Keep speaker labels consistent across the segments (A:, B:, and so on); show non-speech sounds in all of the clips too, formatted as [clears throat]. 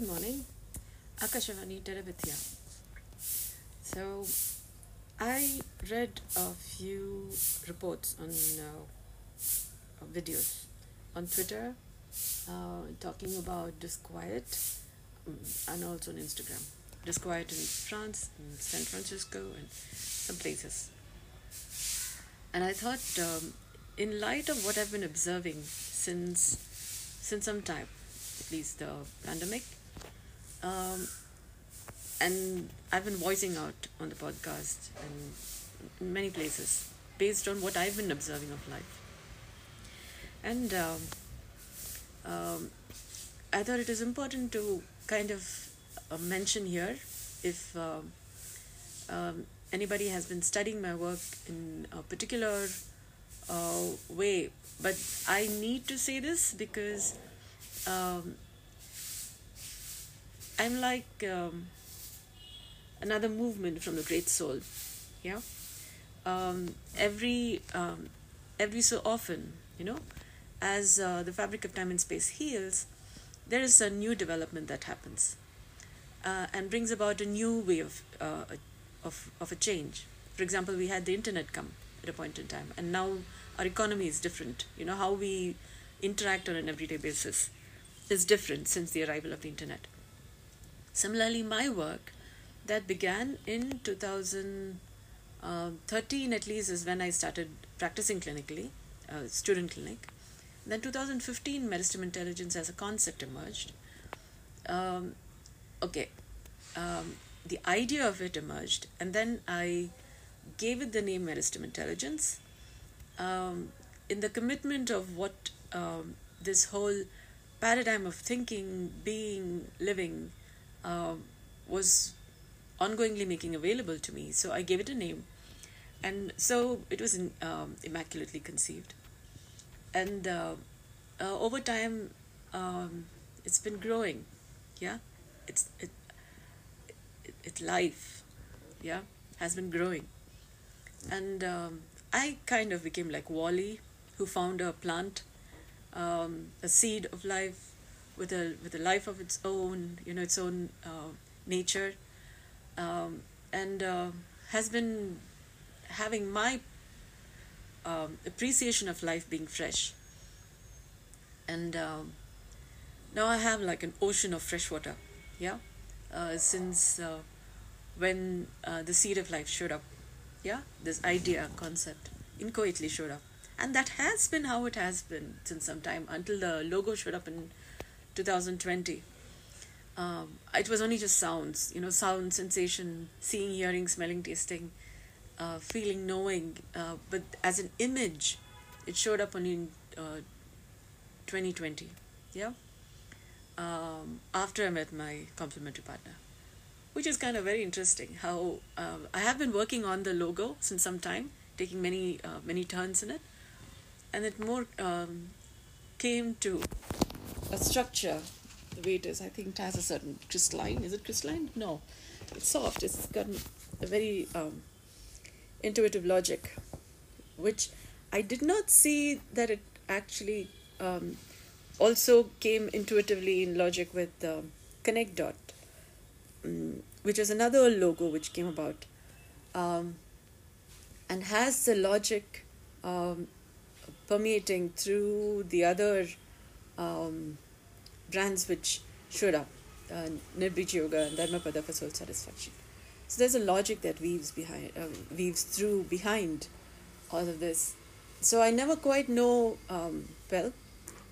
A: Good morning. Akashavani Terabithya. So, I read a few reports on uh, videos on Twitter uh, talking about disquiet um, and also on Instagram. Disquiet in France, in San Francisco, and some places. And I thought, um, in light of what I've been observing since since some time, at least the pandemic, um, and I've been voicing out on the podcast and many places based on what I've been observing of life. And um, um, I thought it is important to kind of uh, mention here if um, um, anybody has been studying my work in a particular uh, way, but I need to say this because um, I'm like um, another movement from the great soul. Yeah. Um, every um, every so often, you know, as uh, the fabric of time and space heals, there is a new development that happens, uh, and brings about a new way of uh, of of a change. For example, we had the internet come at a point in time, and now our economy is different. You know how we interact on an everyday basis is different since the arrival of the internet. Similarly, my work that began in 2013 at least is when I started practicing clinically, uh, student clinic. Then 2015, Meristem Intelligence as a concept emerged. Um, okay, um, the idea of it emerged, and then I gave it the name Meristem Intelligence um, in the commitment of what um, this whole paradigm of thinking, being, living uh, was ongoingly making available to me. So I gave it a name. And so it was in, um, immaculately conceived. And uh, uh, over time, um, it's been growing. Yeah, it's it, it, it life. Yeah, has been growing. And um, I kind of became like Wally, who found a plant, um, a seed of life, with a with a life of its own. You know, its own uh, nature, um, and uh, has been having my um, appreciation of life being fresh. And um, now I have like an ocean of fresh water, yeah, uh, since uh, when uh, the seed of life showed up, yeah, this idea, concept, inchoately showed up. And that has been how it has been since some time until the logo showed up in 2020 um, it was only just sounds, you know, sound, sensation, seeing, hearing, smelling, tasting, uh, feeling, knowing. Uh, but as an image, it showed up only in uh, 2020. Yeah. Um, after I met my complementary partner, which is kind of very interesting. How um, I have been working on the logo since some time, taking many uh, many turns in it, and it more um, came to a structure the way it is. I think it has a certain crystalline. Is it crystalline? No, it's soft. It's got a very um, intuitive logic, which I did not see that it actually um, also came intuitively in logic with the Connect Dot, um, which is another logo which came about, um, and has the logic um, permeating through the other um, brands which showed up uh, Yoga and Dharmapada for soul satisfaction. So there's a logic that weaves behind, uh, weaves through behind all of this. So I never quite know um, well,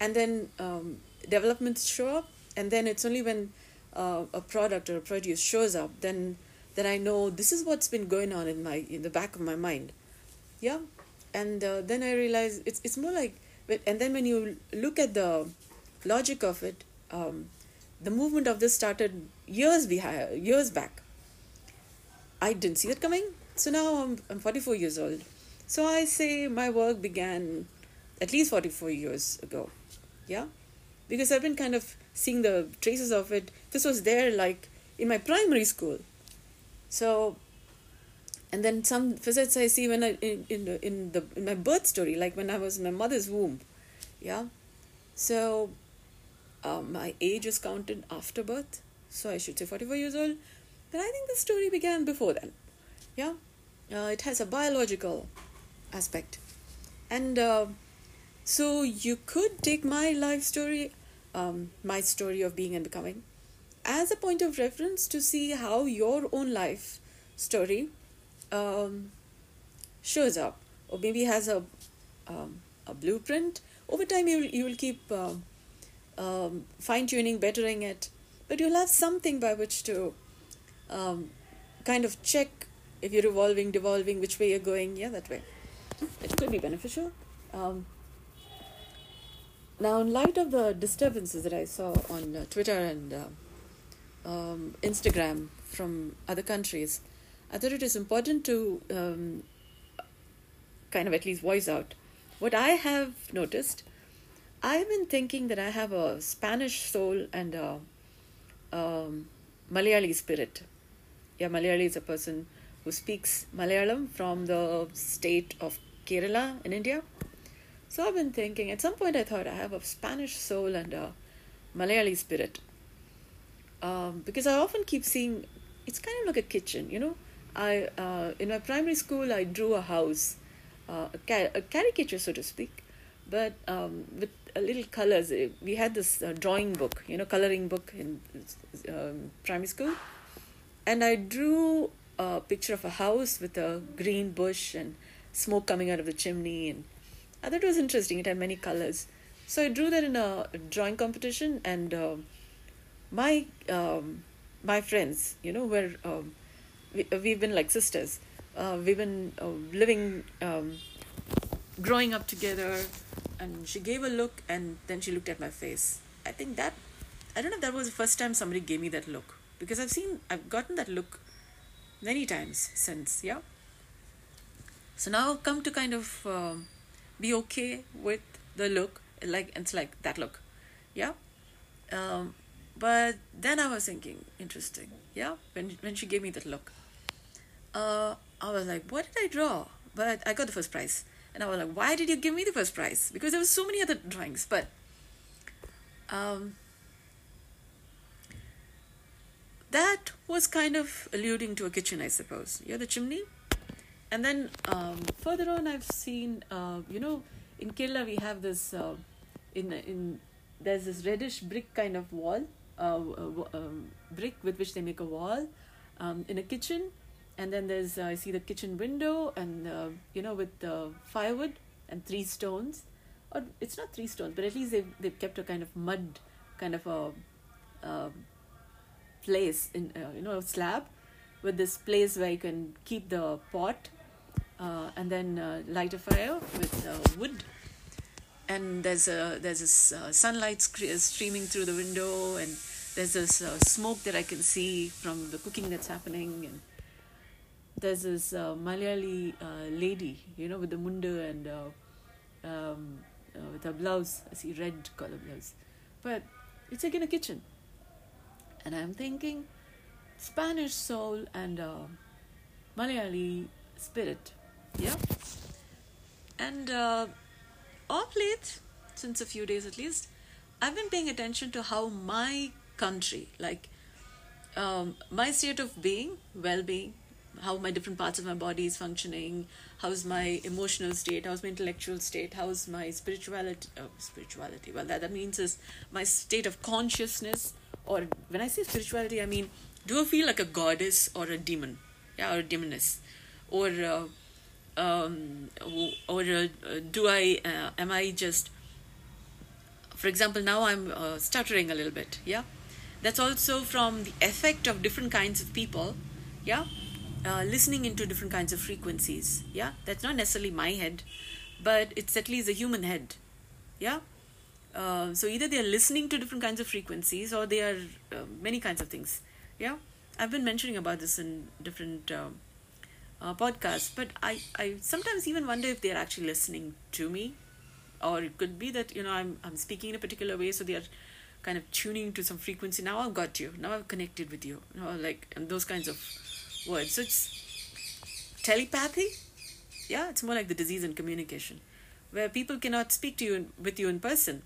A: and then um, developments show up, and then it's only when uh, a product or a produce shows up then then I know this is what's been going on in my in the back of my mind, yeah, and uh, then I realize it's it's more like, and then when you look at the logic of it, um, the movement of this started years behind, years back. I didn't see it coming. So now I'm, I'm 44 years old. So I say my work began at least 44 years ago. Yeah? Because I've been kind of seeing the traces of it. This was there like in my primary school. So, and then some facets I see when I, in, in, the, in, the, in my birth story, like when I was in my mother's womb. Yeah? So uh, my age is counted after birth, so I should say 44 years old. But I think the story began before then. Yeah, uh, it has a biological aspect, and uh, so you could take my life story, um, my story of being and becoming, as a point of reference to see how your own life story um, shows up, or maybe has a um, a blueprint. Over time, you will, you will keep uh, um, fine tuning, bettering it, but you'll have something by which to um, kind of check if you're evolving, devolving, which way you're going. Yeah, that way. It could be beneficial. Um, now, in light of the disturbances that I saw on uh, Twitter and uh, um, Instagram from other countries, I thought it is important to um, kind of at least voice out what I have noticed. I've been thinking that I have a Spanish soul and a um, Malayali spirit. Yeah, Malayali is a person who speaks Malayalam from the state of Kerala in India. So I've been thinking, at some point I thought I have a Spanish soul and a Malayali spirit. Um, because I often keep seeing, it's kind of like a kitchen, you know. I uh, In my primary school, I drew a house, uh, a, ca- a caricature, so to speak, but um, with a little colors. We had this uh, drawing book, you know, coloring book in um, primary school. And I drew a picture of a house with a green bush and smoke coming out of the chimney and I thought it was interesting. It had many colors. So I drew that in a drawing competition, and uh, my um, my friends, you know, were um, we, we've been like sisters. Uh, we've been uh, living, um, growing up together, and she gave a look, and then she looked at my face. I think that I don't know if that was the first time somebody gave me that look because I've seen I've gotten that look many times since. Yeah. So now I've come to kind of. Um, be okay with the look like it's like that look yeah um, but then i was thinking interesting yeah when when she gave me that look uh, i was like what did i draw? But i got the first prize. And i was like why did you give me the first prize? Because there were so many other drawings but um, that was kind of alluding to a kitchen i suppose. Yeah the chimney. And then um, further on i've seen uh, you know in kerala we have this uh, in in there's this reddish brick kind of wall uh, uh um, brick with which they make a wall um, in a kitchen and then there's uh, i see the kitchen window and uh, you know with the firewood and three stones or it's not three stones but at least they've, they've kept a kind of mud kind of a um, place in you know a slab with this place where you can keep the pot uh, and then uh, light a fire with uh, wood. And there's a there's this uh, sunlight streaming through the window, and there's this uh, smoke that I can see from the cooking that's happening, and there's this uh, Malayali lady, you know, with the munda and um, with her blouse. I see red color blouse, but it's like in a kitchen, and I'm thinking Spanish soul and Malayali spirit. Yeah. And uh, off late since a few days at least i've been paying attention to how my country like um, my state of being well-being how my different parts of my body is functioning how's my emotional state how's my intellectual state how's my spirituality uh, spirituality. Well that, that means is my state of consciousness or when i say spirituality i mean do i feel like a goddess or a demon? Yeah or a demoness. Or uh, um, or uh, do I uh, am I just for example now I'm uh, stuttering a little bit yeah? That's also from the effect of different kinds of people yeah uh, listening into different kinds of frequencies. Yeah? That's not necessarily my head but it's at least a human head. Yeah? Uh, so either they are listening to different kinds of frequencies or they are uh, many kinds of things. Yeah? I've been mentioning about this in different um, uh, podcast but I, I sometimes even wonder if they're actually listening to me. Or it could be that you know I'm, I'm speaking in a particular way so they're kind of tuning to some frequency. Now i've got you. Now i've connected with you, you know, like and those kinds of words so it's telepathy yeah it's more like the disease in communication where people cannot speak to you in, with you in person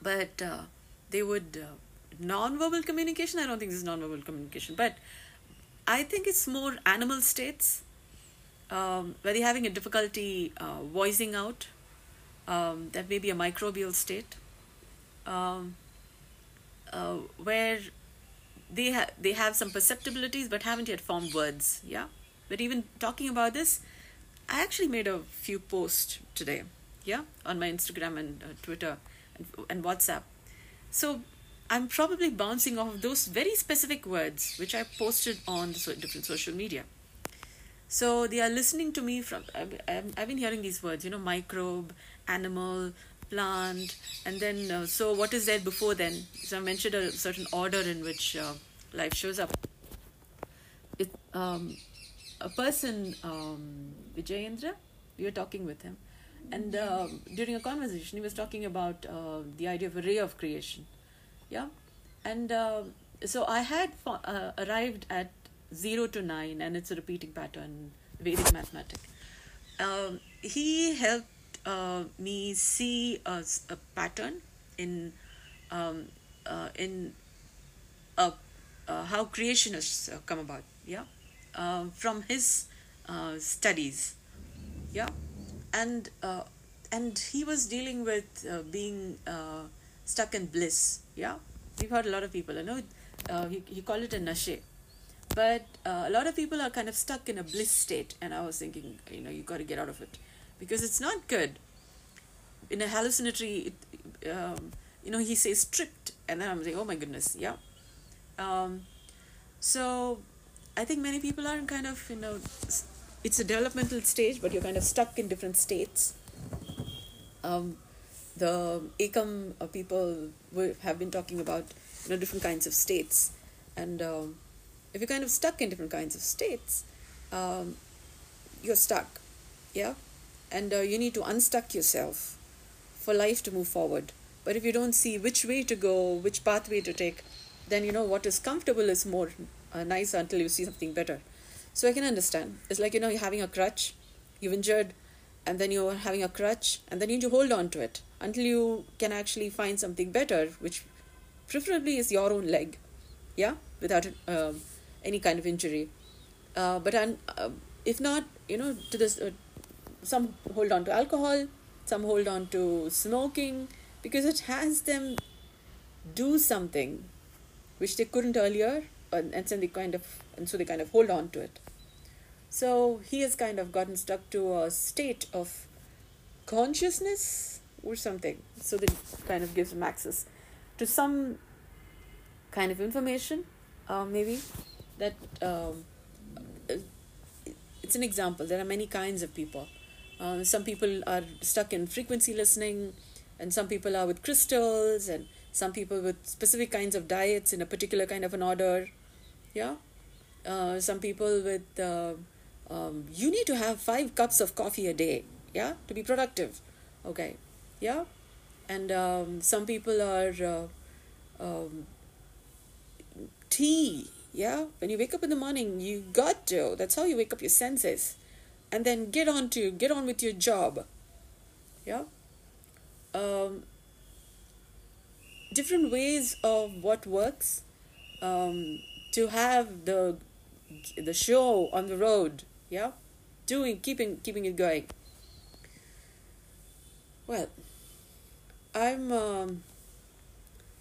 A: but uh, they would uh, non-verbal communication. I don't think this is non-verbal communication, but I think it's more animal states um, where they're having a difficulty uh, voicing out. Um, that may be a microbial state um, uh, where they have they have some perceptibilities but haven't yet formed words. Yeah, but even talking about this, I actually made a few posts today. Yeah, on my Instagram and uh, Twitter and, and WhatsApp. So I'm probably bouncing off of those very specific words which I posted on the so- different social media. So they are listening to me from. I've, I've I've been hearing these words, you know, microbe, animal, plant, and then uh, so what is there before then? So I mentioned a certain order in which uh, life shows up. It um, a person um, Vijayendra, we were talking with him, and um during a conversation he was talking about uh, the idea of a ray of creation, yeah, and uh, so I had fo- uh, arrived at zero to nine, and it's a repeating pattern, Vedic mathematics. Um, he helped uh, me see a pattern in um, uh, in uh, how creationists uh, come about. Yeah, uh, from his uh, studies. Yeah, and and he was dealing with being stuck in bliss. Yeah, we've heard a lot of people. I know he he called it a nashe, but a lot of people are kind of stuck in a bliss state. And I was thinking, you know, you got to get out of it because it's not good. In a hallucinatory, it, um, you know, he says stripped, and then I'm saying, oh my goodness, yeah. Um, so I think many people are in kind of, you know, it's a developmental stage, but you're kind of stuck in different states. Um, the Ekam uh, people have been talking about, you know, different kinds of states. And um, if you're kind of stuck in different kinds of states, um, you're stuck, yeah? And uh, you need to unstuck yourself for life to move forward. But if you don't see which way to go, which pathway to take, then you know what is comfortable is more uh, nice until you see something better. So I can understand. It's like you know you're having a crutch, you've injured, and then you're having a crutch, and then you need to hold on to it until you can actually find something better, which preferably is your own leg, yeah, without um, any kind of injury. Uh, but uh, if not, you know, to this, uh, some hold on to alcohol, some hold on to smoking because it has them do something which they couldn't earlier, and, and so they kind of and so they kind of hold on to it. So he has kind of gotten stuck to a state of consciousness or something. So that kind of gives him access to some kind of information, uh, maybe that um, uh, it's an example. There are many kinds of people. Uh, some people are stuck in frequency listening, and some people are with crystals, and some people with specific kinds of diets in a particular kind of an order. Yeah. Uh, some people with uh, um, you need to have five cups of coffee a day. Yeah, to be productive. Okay. Yeah, and um, some people are uh, um, tea. Yeah, when you wake up in the morning, you got to. That's how you wake up your senses, and then get on to get on with your job. Yeah. Um, different ways of what works. Um, to have the the show on the road. Yeah? Doing keeping keeping it going. Well i'm um,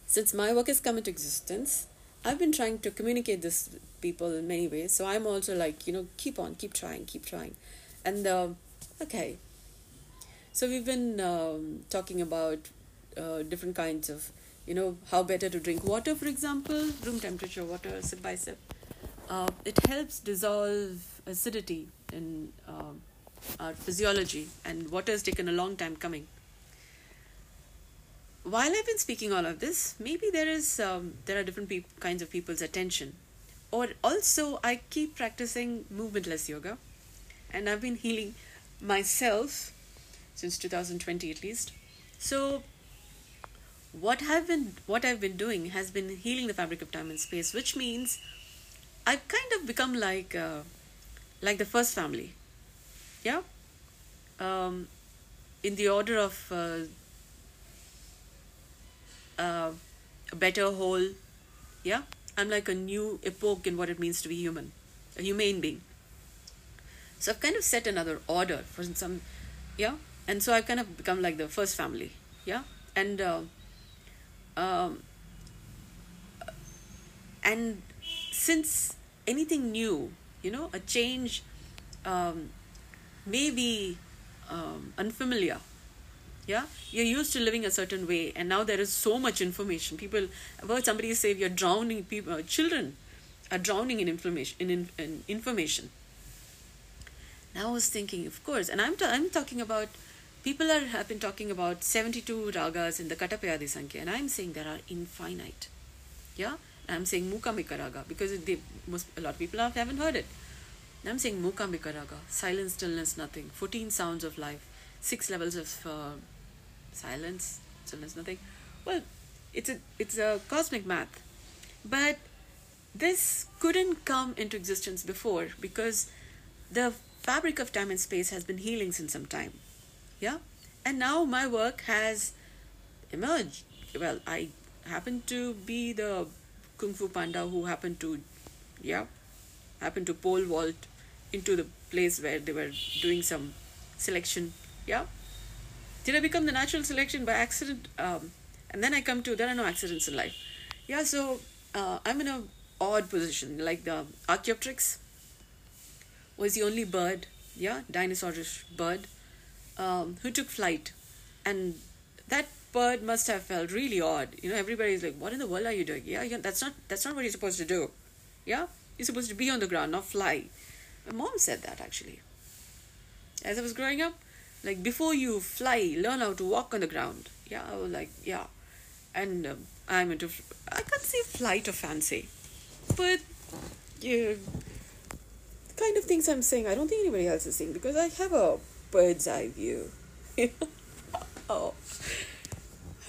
A: since my work has come into existence i've been trying to communicate this people in many ways. So i'm also like you know keep on keep trying keep trying and uh, okay. So we've been um, talking about uh, different kinds of you know how better to drink water for example room temperature water sip by sip. Uh, it helps dissolve acidity in uh, our physiology and water has taken a long time coming. While i've been speaking all of this maybe there is um, there are different kinds of people's attention. Or also i keep practicing movementless yoga and i've been healing myself since 2020 at least so what have been what I've been doing has been healing the fabric of time and space, which means I've kind of become like uh, like the first family, yeah. Um, in the order of uh, uh, a better whole. Yeah, I'm like a new epoch in what it means to be human, a humane being. So I've kind of set another order for some, yeah, and so I've kind of become like the first family, yeah, and uh, um, and since anything new, you know, a change um, may be um, unfamiliar. Yeah, you're used to living a certain way, and now there is so much information. People, I've heard somebody say, "You're drowning." People, uh, children are drowning in information. In, in, in information. Now I was thinking, of course, and I'm i I'm talking about people are have been talking about 72 ragas in the Katapayadi Sankhya, and I'm saying there are infinite. Yeah, I'm saying Mukamika raga because they most a lot of people have, haven't heard it. I'm saying Mukamika raga, silence, stillness, nothing. 14 sounds of life, six levels of uh, silence, stillness, nothing. Well, it's a it's a cosmic math, but this couldn't come into existence before because the fabric of time and space has been healing since some time. Yeah, and now my work has emerged. Well, I happen to be the Kung Fu Panda who happened to, yeah, happened to pole vault into the place where they were doing some selection. Yeah. Did I become the natural selection by accident? Um, and then I come to there are no accidents in life. Yeah, so uh, I'm in a odd position. Like the Archaeopteryx was the only bird, yeah, dinosaurish bird, um, who took flight, and that bird must have felt really odd. You know, everybody's like, "What in the world are you doing?" Yeah, yeah, that's not that's not what you're supposed to do. Yeah, you're supposed to be on the ground, not fly. My mom said that actually. As I was growing up, like before you fly, learn how to walk on the ground. Yeah, I was like, yeah, and um, I'm into. I can't say flight or fancy, but yeah, kind of things I'm saying. I don't think anybody else is saying because I have a bird's eye view. [laughs] oh.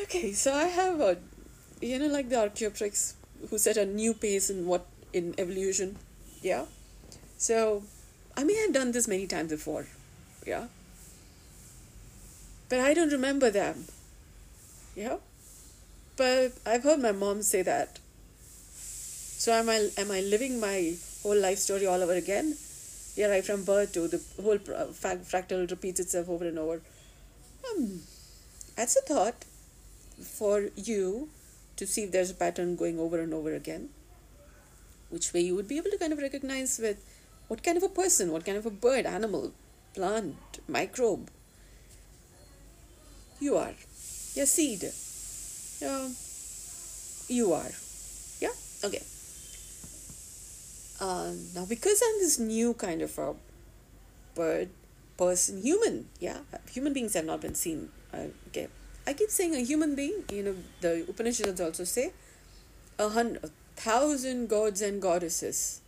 A: Okay, so I have a, you know, like the Archaeopteryx who set a new pace in what in evolution, yeah. So, I may have done this many times before, yeah. But I don't remember them, yeah. But I've heard my mom say that. So am I? Am I living my whole life story all over again? Yeah, right from birth to the whole fractal repeats itself over and over. Um, that's a thought for you to see if there's a pattern going over and over again which way you would be able to kind of recognize with what kind of a person what kind of a bird animal plant microbe you are. Your seed. Uh, you are. Yeah? Okay uh, now because i'm this new kind of a bird person human yeah human beings have not been seen uh, okay I keep saying a human being, you know, the Upanishads also say a hundred, a thousand gods and goddesses,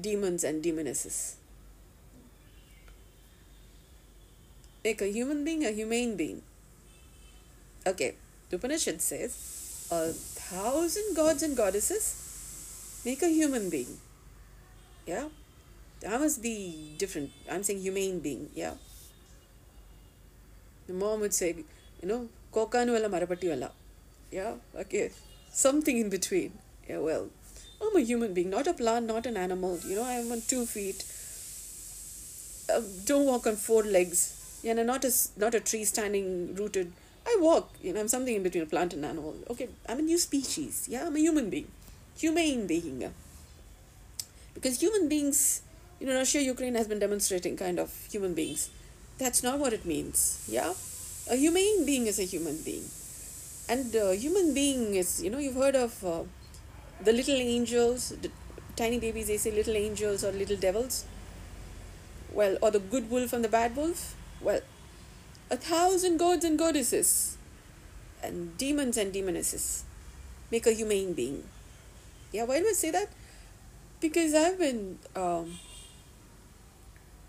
A: demons and demonesses. Make a human being a humane being. Okay, the Upanishad says a thousand gods and goddesses make a human being. Yeah? That must be different. I'm saying humane being, yeah? The mom would say, you know, Kokanu alla marapatti alla. Yeah, okay. Something in between. Yeah, well, I'm a human being, not a plant, not an animal. You know, I'm on two feet. Uh, don't walk on four legs. you know not a, not a tree standing rooted. I walk, you know, I'm something in between a plant and animal. Okay, I'm a new species. Yeah, I'm a human being. Humane being. Because human beings, you know, Russia, Ukraine has been demonstrating kind of human beings. That's not what it means. Yeah? a human being is a human being and a human being is you know you've heard of uh, the little angels the tiny babies they say little angels or little devils well or the good wolf and the bad wolf well a thousand gods and goddesses and demons and demonesses make a humane being yeah why do i say that because i've been um,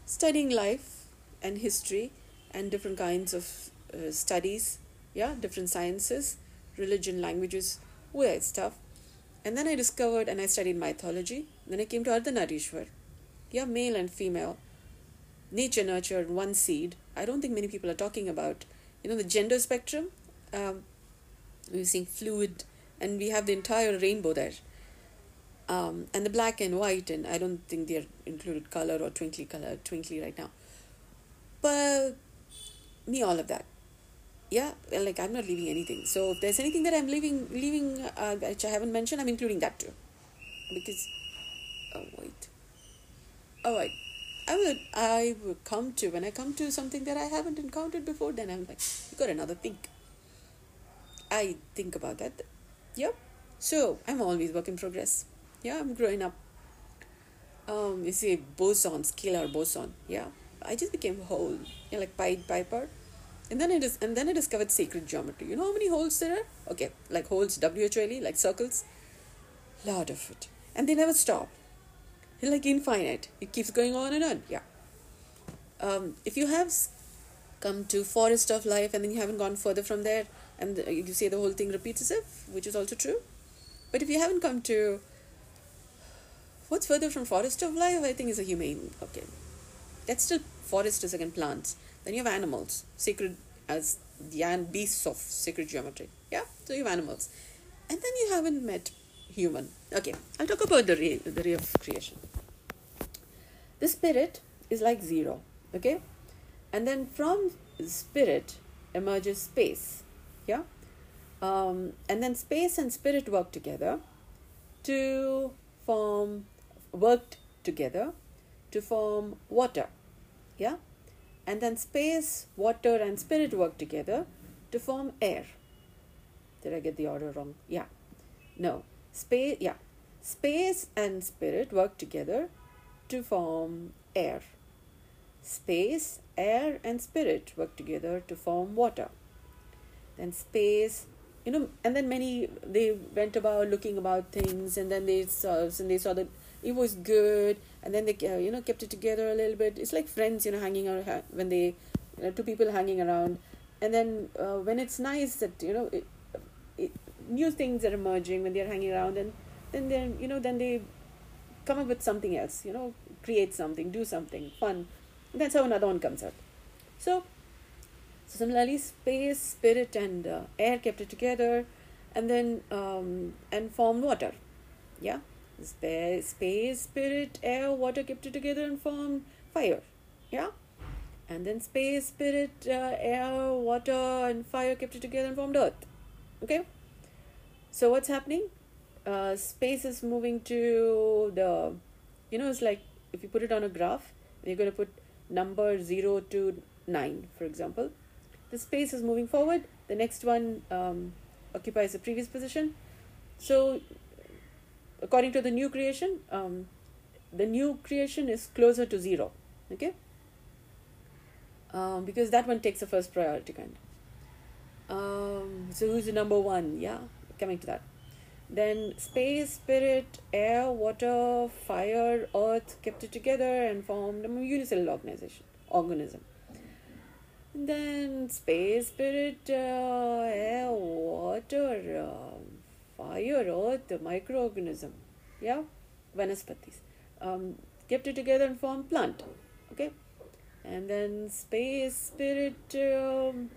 A: studying life and history and different kinds of uh, studies, yeah, different sciences, religion, languages, all that stuff. And then I discovered and I studied mythology. Then I came to Ardhanarishwar. Yeah, male and female. Nature nurtured one seed. I don't think many people are talking about, you know, the gender spectrum. Um, we're seeing fluid and we have the entire rainbow there. Um, and the black and white, and I don't think they're included color or twinkly color, twinkly right now. But me, all of that. Yeah, like I'm not leaving anything. So if there's anything that I'm leaving, leaving, uh, which I haven't mentioned, I'm including that too, because. Oh wait. Oh wait. I would I would come to when I come to something that I haven't encountered before, then I'm like, you got another think. I think about that. Yep. So I'm always work in progress. Yeah, I'm growing up. Um, you see boson, scalar boson. Yeah. I just became whole. Yeah, like Pied Piper. And then it is and then I discovered sacred geometry. You know how many holes there are? Okay, like holes W H O L E, like circles. Lot of it. And they never stop It's like infinite it keeps going on and on yeah um, if you have come to forest of life and then you haven't gone further from there and you say the whole thing repeats itself which is also true but if you haven't come to what's further from forest of life? I think is a humane okay. That's still forest is again plants. Then you have animals. Sacred as the beasts of sacred geometry. Yeah so you have animals. And then you haven't met human. Okay i'll talk about the ray the ray of creation. The spirit is like zero okay? And then from spirit emerges space yeah? Um, and then space and spirit work together to form worked together to form water yeah? And then space water and spirit work together to form air. Did i get the order wrong? Yeah. No. Space yeah. Space and spirit work together to form air. Space, air, and spirit work together to form water. Then space, you know, and then many they went about looking about things, and then they saw and they saw that it was good, and then they uh, you know kept it together a little bit. It's like friends, you know, hanging out when they, you know, two people hanging around, and then uh, when it's nice that you know it, it, new things are emerging when they're hanging around, and then then you know then they come up with something else, you know, create something, do something fun. And that's how another one comes out. So, so similarly, space, spirit, and uh, air kept it together, and then um, and formed water. Yeah, space, spirit, air, water kept it together and formed fire. Yeah, and then space, spirit, uh, air, water, and fire kept it together and formed earth. Okay. So what's happening? uh, space is moving to the, you know, it's like if you put it on a graph, you're going to put number 0 to 9, for example. The space is moving forward, the next one um, occupies the previous position. So, according to the new creation, um, the new creation is closer to 0, okay? Um, because that one takes the first priority kind. Um, so, who's the number one? Yeah, coming to that. Then space, spirit, air, water, fire, earth kept it together and formed a unicellular organization, organism. Then space, spirit, uh, air, water, uh, fire, earth, microorganism, yeah, vanaspatis, um, kept it together and formed plant. Okay, and then space, spirit, um,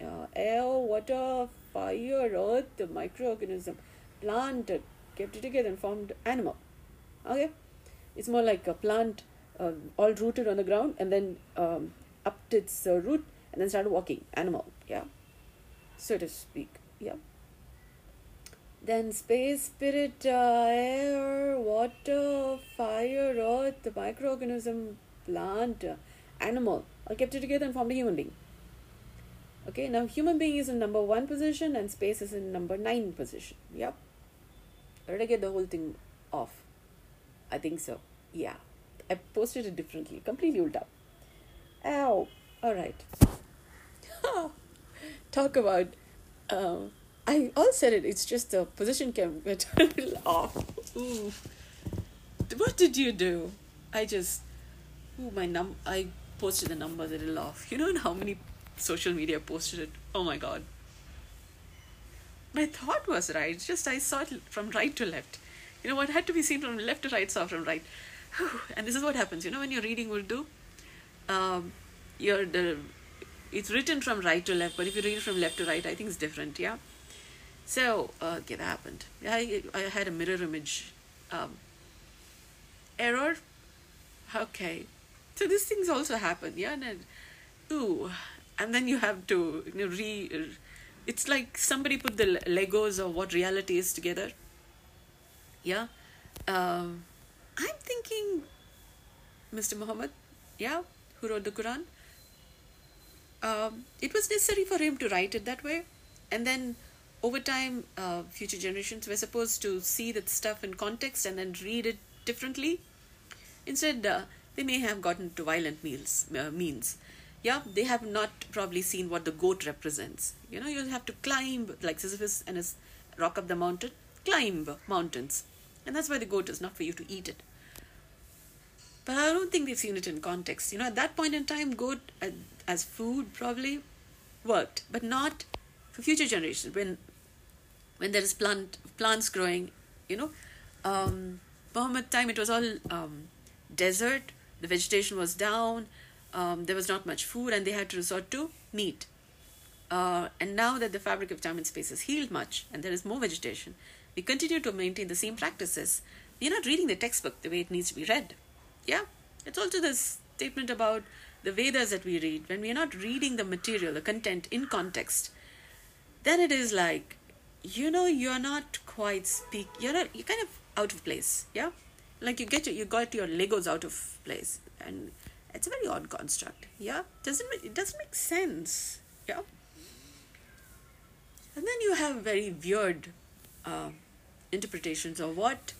A: uh, air, water, fire, earth, microorganism plant kept it together and formed animal. Okay, it's more like a plant uh, all rooted on the ground and then um, upped its uh, root and then started walking. Animal, yeah, so to speak, yeah. Then space, spirit, uh, air, water, fire, earth, the microorganism, plant, uh, animal, all kept it together and formed a human being. Okay, now human being is in number one position and space is in number nine position. Yep. Did I get the whole thing off? I think so. Yeah. I posted it differently. Completely ulta. Ow. Alright. [laughs] Talk about um, I all said it, it's just the position a little [laughs] off. Ooh. What did you do? I just ooh my num I posted the number a little off. You know how many social media posted it? Oh my god my thought was right. It's just I saw it from right to left. You know what had to be seen from left to right, saw from right. And this is what happens. You know when you're reading Urdu, um, you're the it's written from right to left, but if you read it from left to right, I think it's different. Yeah. So, uh, that happened. I, I had a mirror image um, error. Okay. So these things also happen, yeah? And then, ooh. And then you have to you know, re. It's like somebody put the Legos of what reality is together. Yeah? Um, I'm thinking Mr. Muhammad, yeah, who wrote the Quran, um, it was necessary for him to write it that way. And then over time, uh, future generations were supposed to see that stuff in context and then read it differently. Instead, uh, they may have gotten to violent meals, uh, means. Yeah, they have not probably seen what the goat represents. You know, you'll have to climb, like Sisyphus and his rock up the mountain, climb mountains. And that's why the goat is not for you to eat it. But I don't think they've seen it in context. You know, at that point in time, goat as food probably worked, but not for future generations. When when there is plant plants growing, you know, um, Muhammad time it was all um, desert. The vegetation was down. Um, there was not much food, and they had to resort to meat. Uh, and now that the fabric of time and space has healed much, and there is more vegetation, we continue to maintain the same practices. We're not reading the textbook the way it needs to be read. Yeah, it's also this statement about the Vedas that we read. When we are not reading the material, the content in context, then it is like, you know, you are not quite speak. You're not. You're kind of out of place. Yeah, like you get your, you got your Legos out of place, and it's a very odd construct. Yeah, doesn't it doesn't make sense. Yeah, and then you have very weird uh, interpretations of what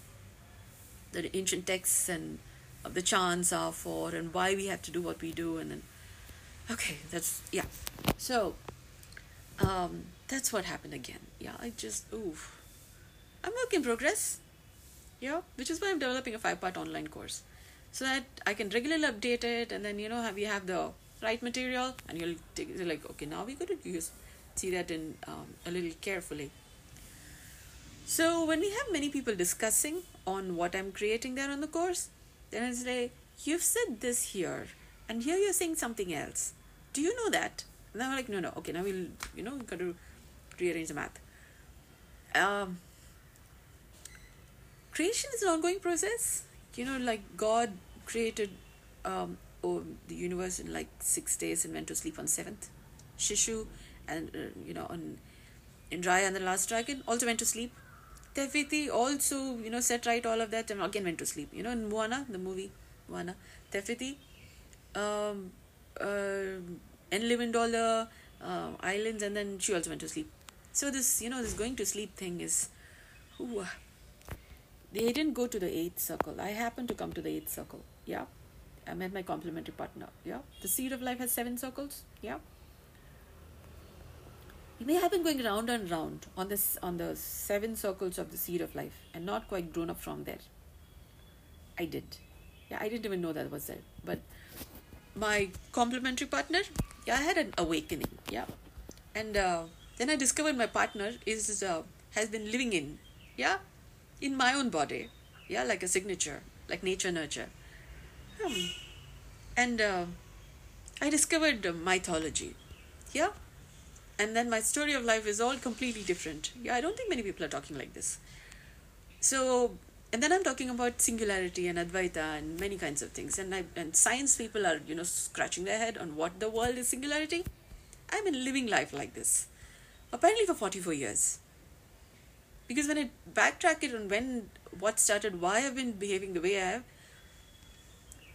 A: the ancient texts and of the chants are for and why we have to do what we do and then okay that's yeah so um that's what happened again yeah i just oof i'm work in progress yeah which is why i'm developing a five part online course so that i can regularly update it and then you know have you have the right material and you'll take like okay now we got to use see that in um, a little carefully so when we have many people discussing on what i'm creating there on the course then I say, You've said this here, and here you're saying something else. Do you know that? And I'm like, No, no. Okay, now we'll, you know, got to rearrange the math. Um, creation is an ongoing process. You know, like God created um, oh, the universe in like six days and went to sleep on seventh. Shishu and, uh, you know, on Raya and the Last Dragon also went to sleep. Te Fiti also, you know, set right all of that and again went to sleep. You know, in Moana, the movie Moana, Te Fiti, um, uh, in dollar uh, islands, and then she also went to sleep. So this, you know, this going to sleep thing is, ooh, they didn't go to the eighth circle. I happened to come to the eighth circle. Yeah, I met my complementary partner. Yeah, the seed of life has seven circles. Yeah you may have been going round and round on this on the seven circles of the seed of life and not quite grown up from there. I did. Yeah, I didn't even know that was there. But my complementary partner, yeah, I had an awakening. Yeah, and uh, then I discovered my partner is uh, has been living in yeah in my own body. Yeah, like a signature, like nature nurture. Hmm. And uh, I discovered mythology. Yeah and then my story of life is all completely different yeah i don't think many people are talking like this so and then i'm talking about singularity and advaita and many kinds of things and I, and science people are you know scratching their head on what the world is singularity i've been living life like this apparently for 44 years because when i backtrack it on when what started why i've been behaving the way i have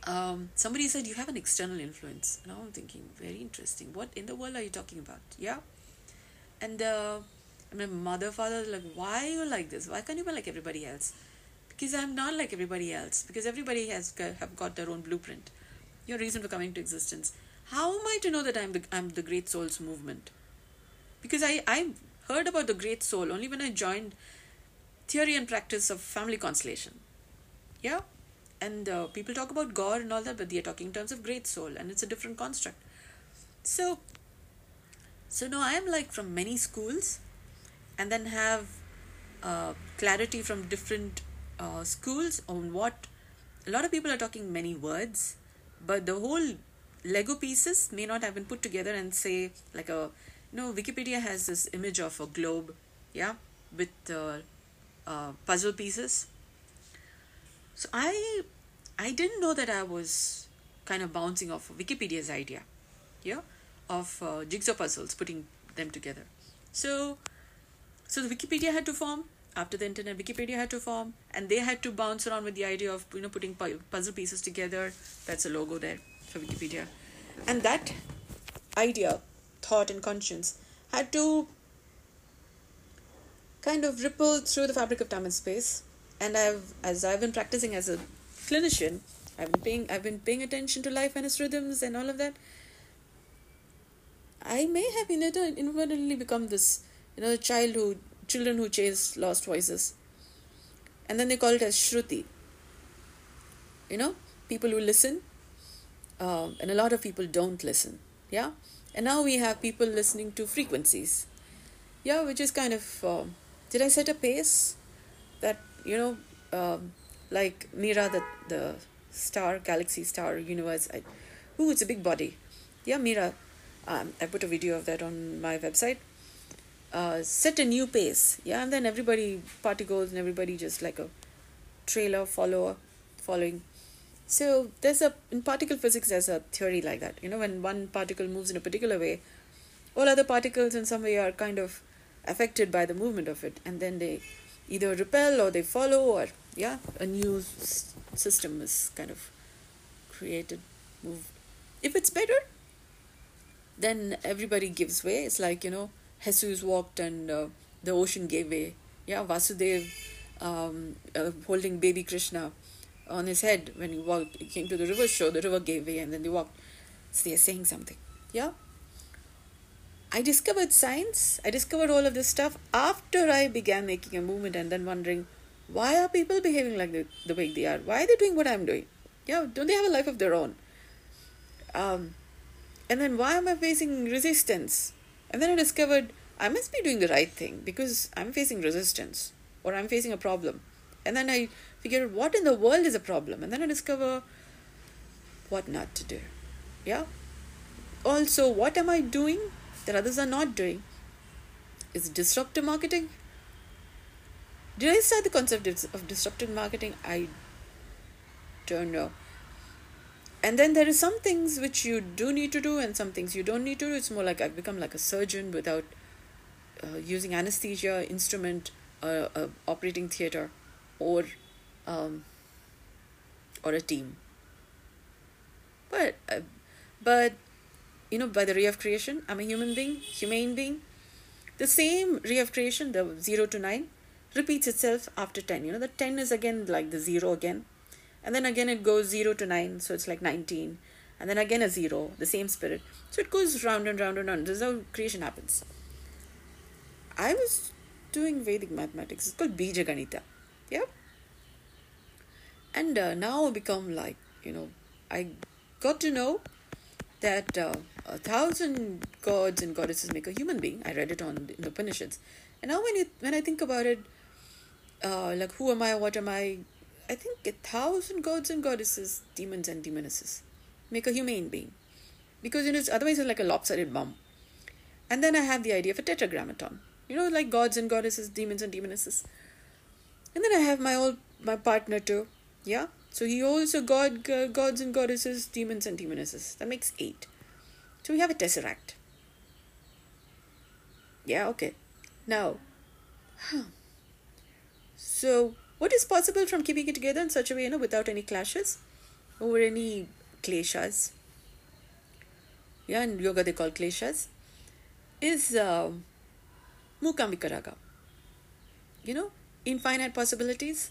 A: um, somebody said you have an external influence and i'm thinking very interesting what in the world are you talking about yeah and uh, my mother, father, like, why are you like this? Why can't you be like everybody else? Because I'm not like everybody else. Because everybody has have got their own blueprint, your reason for coming to existence. How am I to know that I'm the I'm the Great Souls movement? Because I I heard about the Great Soul only when I joined theory and practice of family constellation. Yeah, and uh, people talk about God and all that, but they are talking in terms of Great Soul, and it's a different construct. So so now I am like from many schools and then have uh, clarity from different uh, schools on what a lot of people are talking many words, but the whole Lego pieces may not have been put together and say like a know Wikipedia has this image of a globe, yeah, with uh, uh, puzzle pieces. So I I didn't know that I was kind of bouncing off Wikipedia's idea, yeah, of uh, jigsaw puzzles, putting them together. So so the Wikipedia had to form after the internet. Wikipedia had to form, and they had to bounce around with the idea of you know putting puzzle pieces together. That's a logo there for Wikipedia, and that idea, thought, and conscience had to kind of ripple through the fabric of time and space. And I've, as I've been practicing as a clinician, I've been paying, I've been paying attention to life and its rhythms and all of that. I may have inadvertently become this, you know, child who, children who chase lost voices. And then they call it as Shruti. You know, people who listen, uh, and a lot of people don't listen. Yeah? And now we have people listening to frequencies. Yeah, which is kind of. Uh, did I set a pace that you know, um, like Mira, the the star, galaxy, star, universe? I, ooh, it's a big body. Yeah, Mira. Um, I put a video of that on my website. Uh, set a new pace. Yeah, and then everybody party goes and everybody just like a trailer follower, following. So there's a in particle physics there's a theory like that. You know, when one particle moves in a particular way, all other particles in some way are kind of affected by the movement of it. And then they either repel or they follow or yeah a new s- system is kind of created move if it's better then everybody gives way. It's like you know jesus walked and uh, the ocean gave way. Yeah vasudev um, uh, holding baby krishna on his head when he walked he came to the river shore the river gave way and then they walked so they're saying something yeah I discovered science, I discovered all of this stuff after I began making a movement and then wondering why are people behaving like the, the way they are? Why are they doing what I'm doing? Yeah, don't they have a life of their own? Um, and then why am I facing resistance? And then I discovered I must be doing the right thing because I'm facing resistance or I'm facing a problem. And then I figured what in the world is a problem? And then I discover what not to do. Yeah? Also, what am I doing that others are not doing is disruptive marketing. Did I start the concept of disruptive marketing? I don't know. And then there are some things which you do need to do, and some things you don't need to do. It's more like I've become like a surgeon without uh, using anesthesia, instrument, uh, uh, operating theater, or um, or a team. But uh, but you know, by the ray of creation, I'm a human being, humane being. The same ray of creation, the 0 to 9, repeats itself after 10. You know, the 10 is again like the 0 again. And then again it goes 0 to 9, so it's like 19. And then again a 0, the same spirit. So it goes round and round and round. This is how creation happens. I was doing Vedic mathematics. It's called Bija Ganita. Yeah? And uh, now become like, you know, I got to know that uh, a thousand gods and goddesses make a human being. I read it on in the Upanishads, and now when you when I think about it, uh, like who am I? What am I? I think a thousand gods and goddesses, demons and demonesses, make a human being, because you know it's, otherwise it's like a lopsided bomb. And then I have the idea of a tetragrammaton. You know, like gods and goddesses, demons and demonesses. And then I have my old my partner too. Yeah, so he also god gods and goddesses, demons and demonesses. That makes eight. So we have a tesseract. Yeah, okay. Now, so what is possible from keeping it together in such a way, you know, without any clashes or any kleshas? Yeah, in yoga they call kleshas. Is uh, Mukamvikaraga. You know, infinite possibilities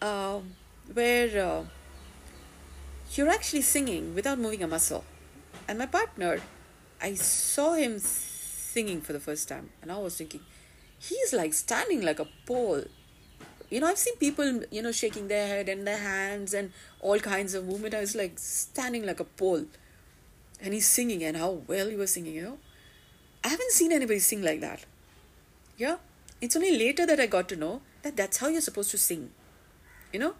A: uh, where uh, you're actually singing without moving a muscle. And my partner, I saw him singing for the first time, and I was thinking, he's like standing like a pole. You know, I've seen people, you know, shaking their head and their hands and all kinds of movement. I was like standing like a pole. And he's singing, and how well he was singing, you know. I haven't seen anybody sing like that. Yeah? It's only later that I got to know that that's how you're supposed to sing. You know?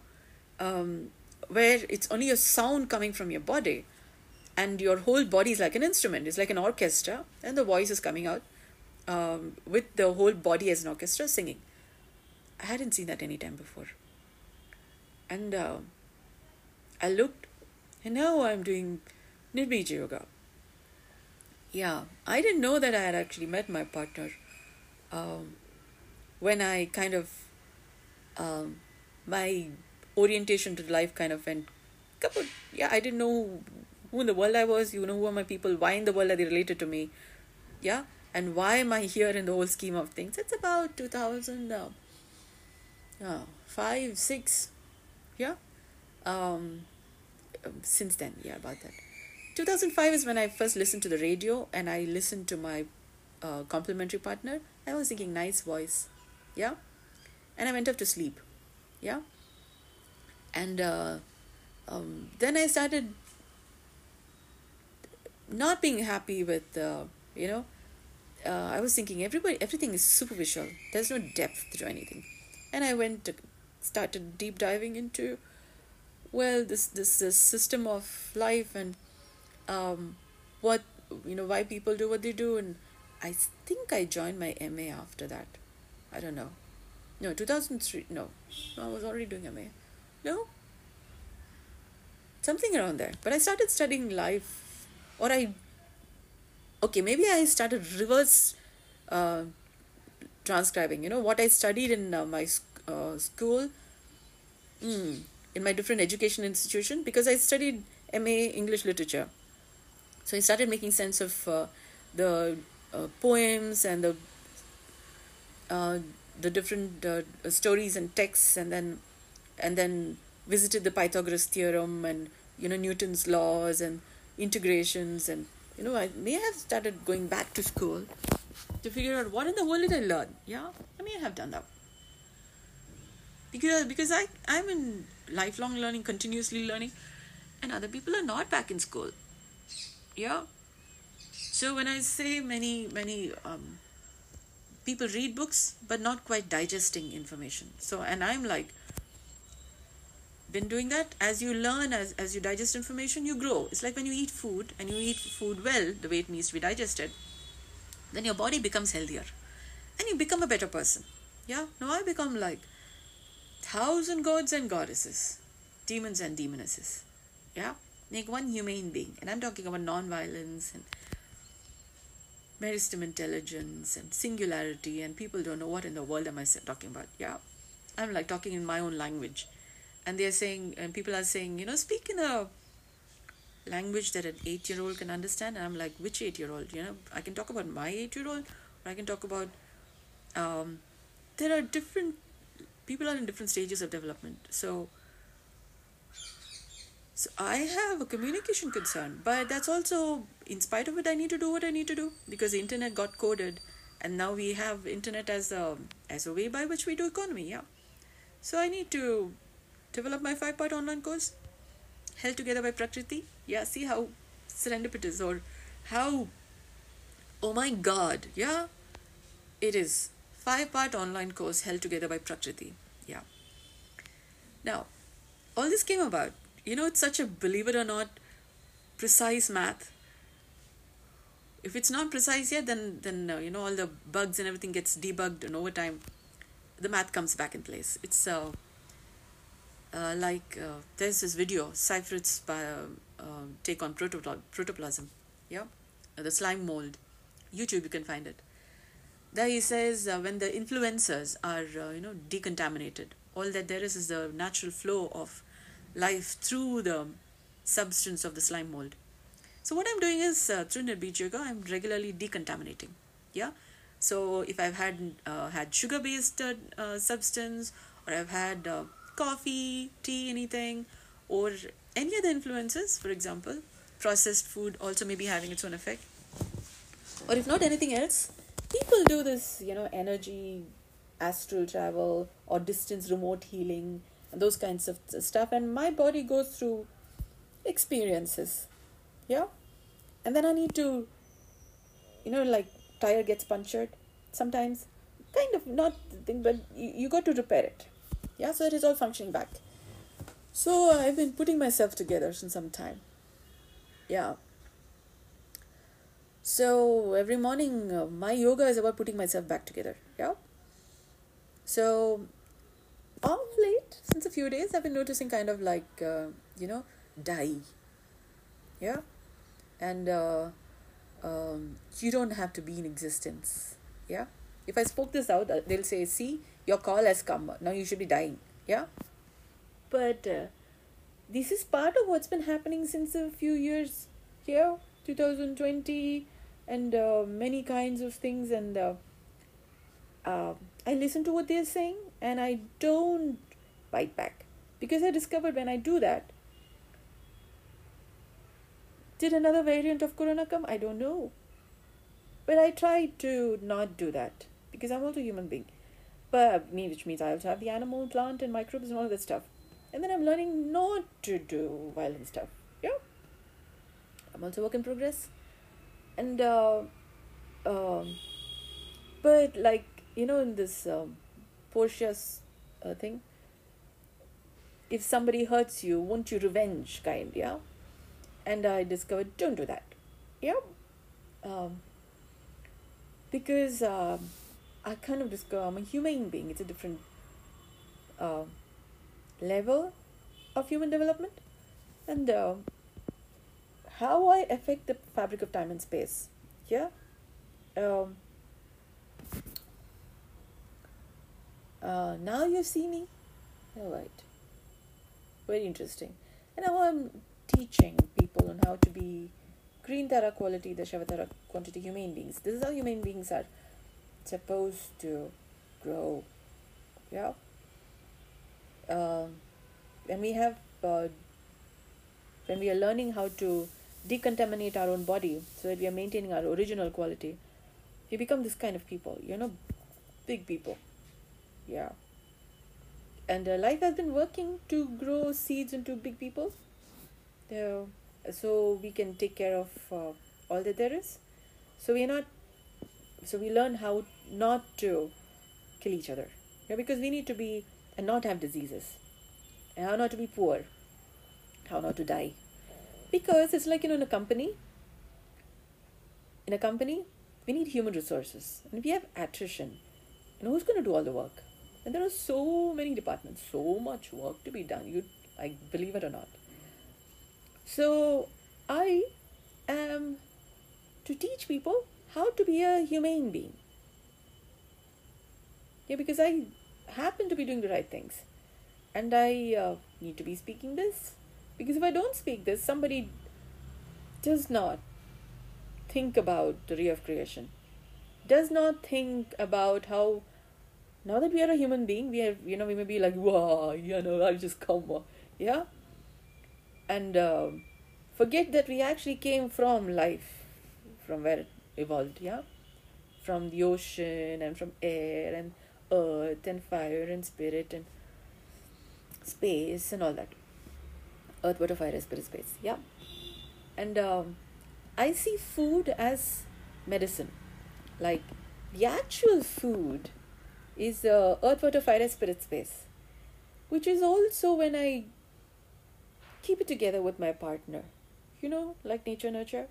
A: Um, where it's only a sound coming from your body and your whole body is like an instrument it's like an orchestra and the voice is coming out um, with the whole body as an orchestra singing. I hadn't seen that any time before. And uh, I looked, and now I'm doing Nirbija Yoga. Yeah, I didn't know that I had actually met my partner um, when I kind of, um, my orientation to life kind of went, couple, yeah, I didn't know who in the world I was, you know, who are my people, why in the world are they related to me, yeah, and why am I here in the whole scheme of things. It's about 2000, uh, uh, five, six, yeah, um, since then, yeah, about that. 2005 is when I first listened to the radio and I listened to my uh, complementary partner. I was thinking, nice voice, yeah, and I went off to sleep, yeah, and uh, um, then I started not being happy with, uh, you know, uh, I was thinking everybody, everything is superficial. There's no depth to anything, and I went to started deep diving into, well, this this, this system of life and um, what you know why people do what they do, and I think I joined my MA after that. I don't know. No, two thousand three. No, no, I was already doing MA. No, something around there. But I started studying life or I okay maybe I started reverse uh, transcribing you know what I studied in uh, my uh, school mm, in my different education institution because I studied MA English literature so I started making sense of uh, the uh, poems and the uh, the different stories and texts and then and then visited the Pythagoras theorem and you know Newton's laws and integrations and you know i may have started going back to school to figure out what in the world did i learn. Yeah i may have done that. Because because i i'm in lifelong learning continuously learning and other people are not back in school. Yeah. So when i say many many um, people read books but not quite digesting information. So and i'm like been doing that. As you learn as, as you digest information you grow. It's like when you eat food and you eat food well the way it needs to be digested then your body becomes healthier. And you become a better person. Yeah? Now i become like thousand gods and goddesses demons and demonesses. Yeah? Like one humane being. And i'm talking about non-violence and meristem intelligence and singularity and people don't know what in the world am i talking about? Yeah. I'm like talking in my own language. And they're saying and people are saying you know speak in a language that an eight year old can understand. And i'm like which eight year old you know i can talk about my eight year old or i can talk about um, there are different people are in different stages of development. So so i have a communication concern but that's also in spite of it i need to do what i need to do because the internet got coded and now we have internet as a as a way by which we do economy yeah. So i need to develop my five part online course held together by prakriti. Yeah see how serendipitous or how oh my god yeah it is. Five part online course held together by prakriti yeah. Now all this came about you know it's such a believe it or not precise math if it's not precise yet then then uh, you know all the bugs and everything gets debugged and over time the math comes back in place. It's uh uh, like uh, there's this video Seifriz's uh, um, take on protoplasm yeah? Uh, the slime mold. Youtube you can find it. There he says uh, when the influencers are you know decontaminated all that there is is the natural flow of life through the substance of the slime mold so what i'm doing is uh, through Nirbija Yoga i'm regularly decontaminating yeah so if i've had uh, had sugar based uh, uh, substance or i've had coffee, tea, anything, or any other influences, for example, processed food also may be having its own effect. Or if not anything else, people do this, you know, energy, astral travel, or distance remote healing, those kinds of stuff. And my body goes through experiences. Yeah? And then I need to, you know, like tire gets punctured sometimes. Kind of not thing, but you, you got to repair it yeah so it is all functioning back so i've been putting myself together since some time yeah so every morning, uh, my yoga is about putting myself back together. Yeah. So, of late, since a few days, I've been noticing kind of like, uh, you know, die. Yeah. And uh, um, you don't have to be in existence. Yeah. If I spoke this out, uh, they'll say, see, your call has come. Now you should be dying. Yeah. But uh, this is part of what's been happening since a few years here 2020 and uh, many kinds of things and uh, uh, i listen to what they're saying and i don't bite back because i discovered when i do that did another variant of corona come i don't know. But i try to not do that because i'm also a human being. But me which means i also have the animal plant and microbes and all that stuff. And then i'm learning not to do violent stuff. Yeah. I'm also work in progress. And uh, um, but like you know in this um, Portia's uh, thing, if somebody hurts you, won't you revenge kind, yeah? And I discovered don't do that, yeah. Um, because uh, I kind of discover I'm a human being. It's a different uh, level of human development, and uh, how I affect the fabric of time and space. Yeah. Um, uh, now you see me. All right. Very interesting. And now I'm teaching people on how to be green Tara quality, Dashavatara quantity human beings. This is how human beings are supposed to grow. Yeah. Um, and we have, uh, when we are learning how to decontaminate our own body so that we are maintaining our original quality, you become this kind of people. You know, big people. Yeah. And uh, life has been working to grow seeds into big people. Uh, so we can take care of uh, all that there is. So we're not, so we learn how not to kill each other. Yeah, because we need to be and not have diseases, and how not to be poor, how not to die. Because it's like you know in a company in a company we need human resources. And we have attrition and who's going to do all the work? And there are so many departments so much work to be done. You i believe it or not so i am to teach people how to be a humane being. Yeah because i happen to be doing the right things. And i uh, need to be speaking this. Because if I don't speak this, somebody does not think about the ray of creation, does not think about how now that we are a human being, we have, you know, we may be like, wow, you know, I'll just come, yeah? And uh, forget that we actually came from life, from where it evolved, yeah? From the ocean and from air and earth and fire and spirit and space and all that earth, water, fire, spirit, space. Yeah. And um, I see food as medicine. Like the actual food is uh, earth, water, fire, spirit, space, which is also when I keep it together with my partner. You know, like nature, nurture.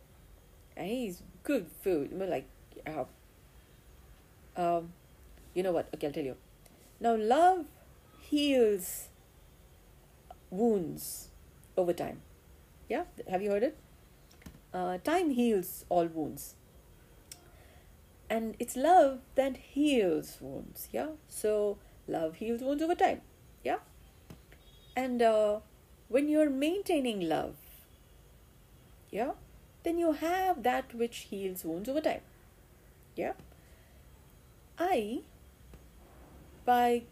A: And he's good food. Like, uh, um, you know what? Okay, I'll tell you. Now, love heals wounds over time. Yeah, have you heard it? Uh, time heals all wounds. And it's love that heals wounds. Yeah, so love heals wounds over time. Yeah, and uh, when you're maintaining love, yeah, then you have that which heals wounds over time. Yeah, I by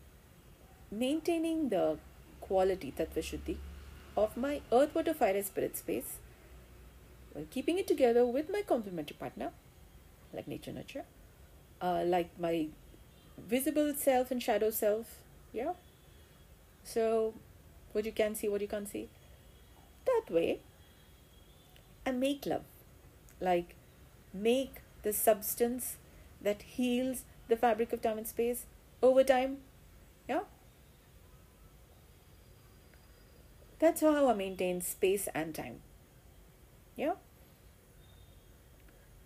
A: maintaining the quality tattva shuddhi of my earth, water, fire, spirit space while keeping it together with my complementary partner, like nature, nurture, uh, like my visible self and shadow self. Yeah. So, what you can see, what you can't see. That way, I make love. Like, make the substance that heals the fabric of time and space over time. Yeah. That's how I maintain space and time. Yeah.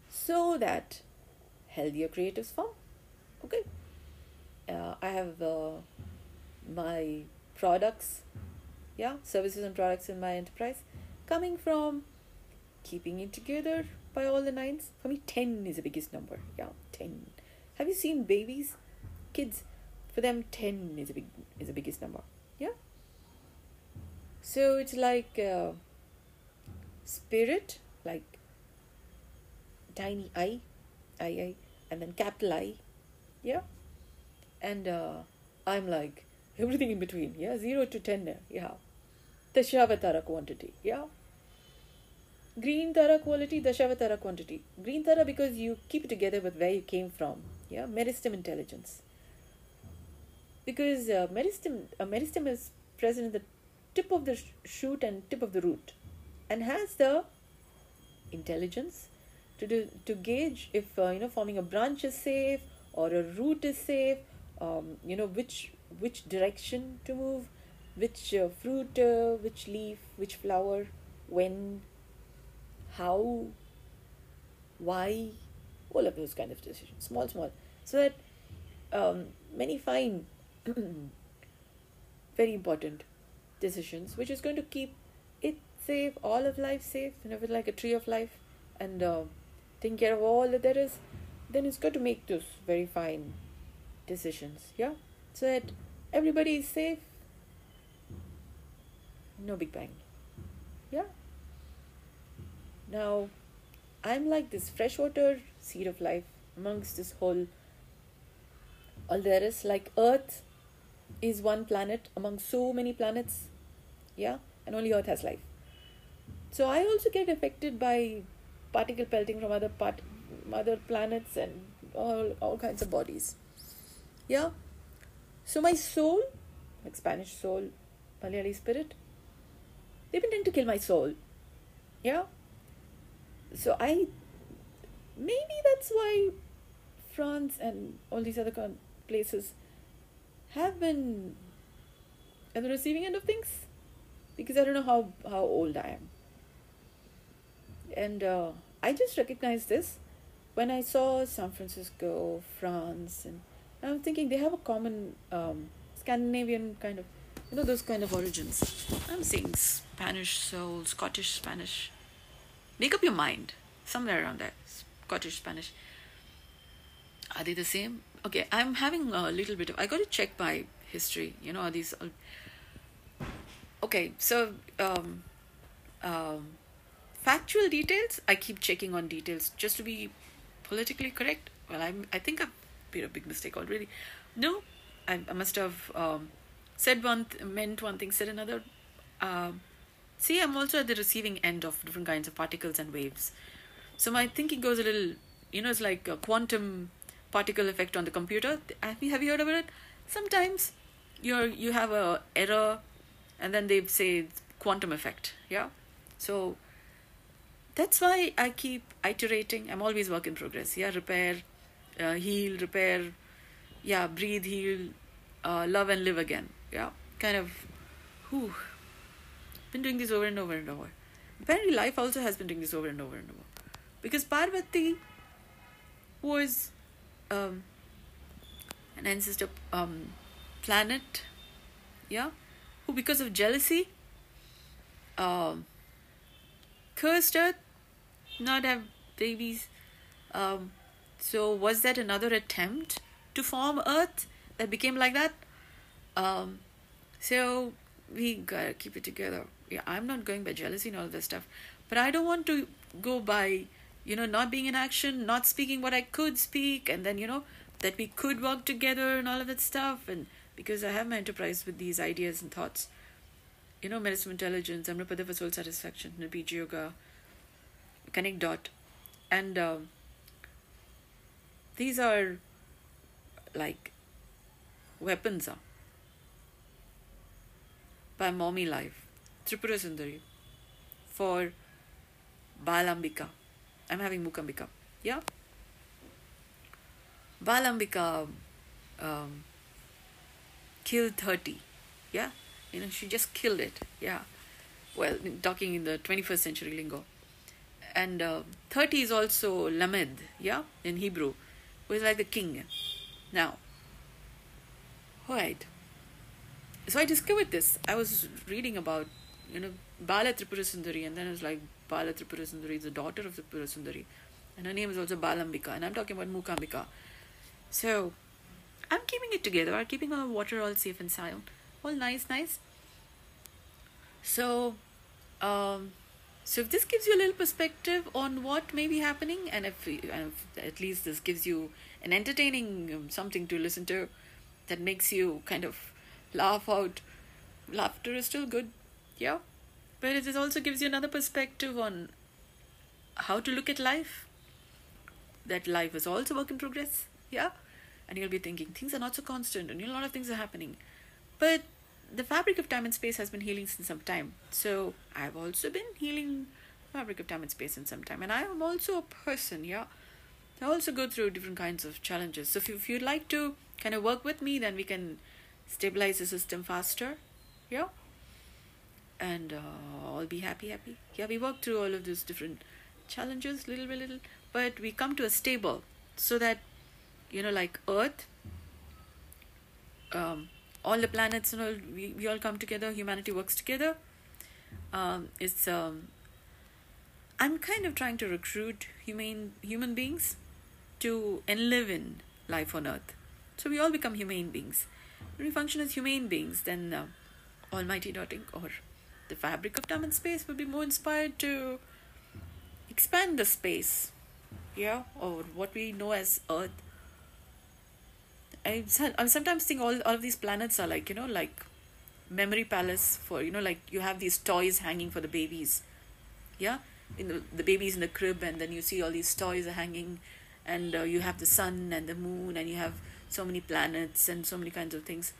A: So
B: so that healthier creatives form. Okay. Uh, I have uh, my products, yeah, services and products in my enterprise coming from keeping it together by all the nines. For me, 10 is the biggest number. Yeah, 10. Have you seen babies? Kids, for them, 10 is, a big, is the biggest number. Yeah? So it's like uh, spirit, like tiny I, I, I, and then capital I. Yeah? And uh, I'm like everything in between. Yeah? 0 to 10. Yeah. Dashavatara quantity. Yeah? green tara quality dashavatara quantity green tara because you keep it together with where you came from yeah meristem intelligence because uh, meristem uh, meristem is present in the tip of the sh- shoot and tip of the root and has the intelligence to to gauge if uh, you know forming a branch is safe or a root is safe um, you know which which direction to move which uh, fruit uh, which leaf which flower when how, why, all of those kind of decisions, small, small, so that um, many fine, [clears throat] very important decisions, which is going to keep it safe, all of life safe, you know, like a tree of life, and uh, taking care of all that there is, then it's got to make those very fine decisions, yeah, so that everybody is safe. No big bang. Yeah. Now, I'm like this freshwater seed of life amongst this whole. All there is, like Earth is one planet among so many planets, yeah, and only Earth has life. So I also get affected by particle pelting from other part, other planets and all all kinds of bodies. Yeah. So my soul, like Spanish soul, Malayali spirit, they've been trying to kill my soul. Yeah so I maybe that's why France and all these other places have been at the receiving end of things. Because I don't know how how old I am. And uh, I just recognized this when I saw San Francisco, France, and I'm thinking they have a common um, Scandinavian kind of, you know, those kind of origins. I'm saying Spanish soul, Scottish Spanish, Make up your mind. Somewhere around there. Scottish, Spanish. Are they the same? Okay, I'm having a little bit of. I got to check my history. You know, are these. All, okay, so. Um, um, factual details, I keep checking on details just to be politically correct. Well, I'm, I think I've made a big mistake already. No, I, I must have um, said one, th- meant one thing, said another. Uh, See, I'm also at the receiving end of different kinds of particles and waves. So my thinking goes a little, you know, it's like a quantum particle effect on the computer. Have you, have you heard about it? Sometimes you're you have a error, and then they say quantum effect. Yeah, so that's why I keep iterating. I'm always work in progress. Yeah, repair, uh, heal, repair. Yeah, breathe, heal, uh, love and live again. Yeah, kind of. Whew been doing this over and over and over. Apparently, life also has been doing this over and over and over. Because Parvati was um, an ancestor um, planet, yeah, who because of jealousy um, cursed Earth not have babies. Um, so was that another attempt to form Earth that became like that? Um, so we gotta keep it together yeah, I'm not going by jealousy and all this stuff, but I don't want to go by, you know, not being in action, not speaking what I could speak, and then, you know, that we could work together and all of that stuff. And because I have my enterprise with these ideas and thoughts, you know, meristem intelligence, Amrapada for soul satisfaction, Nirbija Yoga, Connect Dot. And um, these are like weapons uh, by mommy life Tripura Sundari for Balambika. I'm having Mukambika. Yeah? Balambika um, killed 30. Yeah? You know, she just killed it. Yeah. Well, talking in the 21st century lingo.
A: and uh, 30 is also lamed yeah in hebrew who is like the king now right so i discovered this. I was reading about you know bala tripura sundari and then i was like bala tripura sundari is the daughter of tripura sundari and her name is also balambika and i'm talking about mukambika so i'm keeping it together. I'm keeping our water all safe and sound. All nice nice. So um so if this gives you a little perspective on what may be happening, and if, and if at least this gives you an entertaining um, something to listen to, that makes you kind of laugh out, laughter is still good, yeah. But it also gives you another perspective on how to look at life. That life is also work in progress, yeah. And you'll be thinking things are not so constant, and a lot of things are happening, but the fabric of time and space has been healing since some time. So I've also been healing fabric of time and space in some time. And I am also a person, yeah. I also go through different kinds of challenges. So if, you, if you'd like to kind of work with me, then we can stabilize the system faster, yeah. And uh, I'll be happy, happy. Yeah, we work through all of those different challenges, little by little, but we come to a stable so that, you know, like Earth, um, all the planets and all we, we all come together humanity works together um, it's um, i'm kind of trying to recruit humane human beings to enlive in life on earth so we all become humane beings when we function as humane beings then uh, almighty dotting or the fabric of time and space will be more inspired to expand the space yeah or what we know as earth. I, sometimes think all, all of these planets are like you know like memory palace for you know like you have these toys hanging for the babies yeah? In the, the babies in the crib and then you see all these toys are hanging and uh, you have the sun and the moon and you have so many planets and so many kinds of things.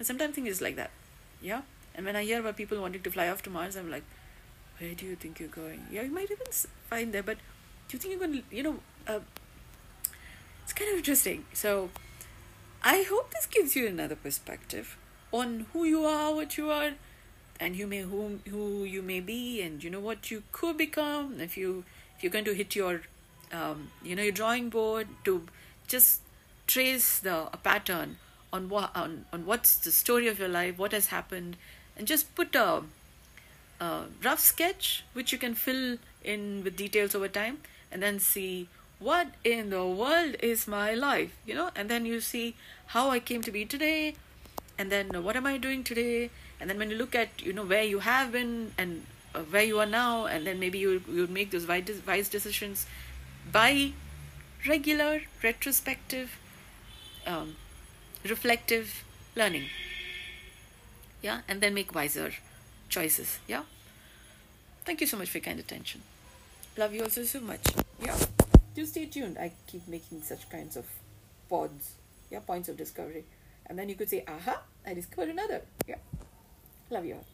A: Sometimes think it's like that. Yeah. And when I hear about people wanting to fly off to Mars I'm like where do you think you're going? Yeah you might even find there but do you think you're going to you know uh, it's kind of interesting. So I hope this gives you another perspective on who you are, what you are, and you may who who you may be, and you know what you could become. If you if you're going to hit your um, you know your drawing board to just trace the a pattern on what on, on what's the story of your life, what has happened, and just put a, a rough sketch which you can fill in with details over time, and then see what in the world is my life you know? And then you see how i came to be today and then what am i doing today? And then when you look at you know where you have been and uh, where you are now and then maybe you you make those wise decisions by regular retrospective um, reflective learning yeah and then make wiser choices yeah thank you so much for your kind attention love you also so much yeah do stay tuned. I keep making such kinds of pods, yeah, points of discovery. And then you could say, aha, I discovered another. Yeah. Love you all.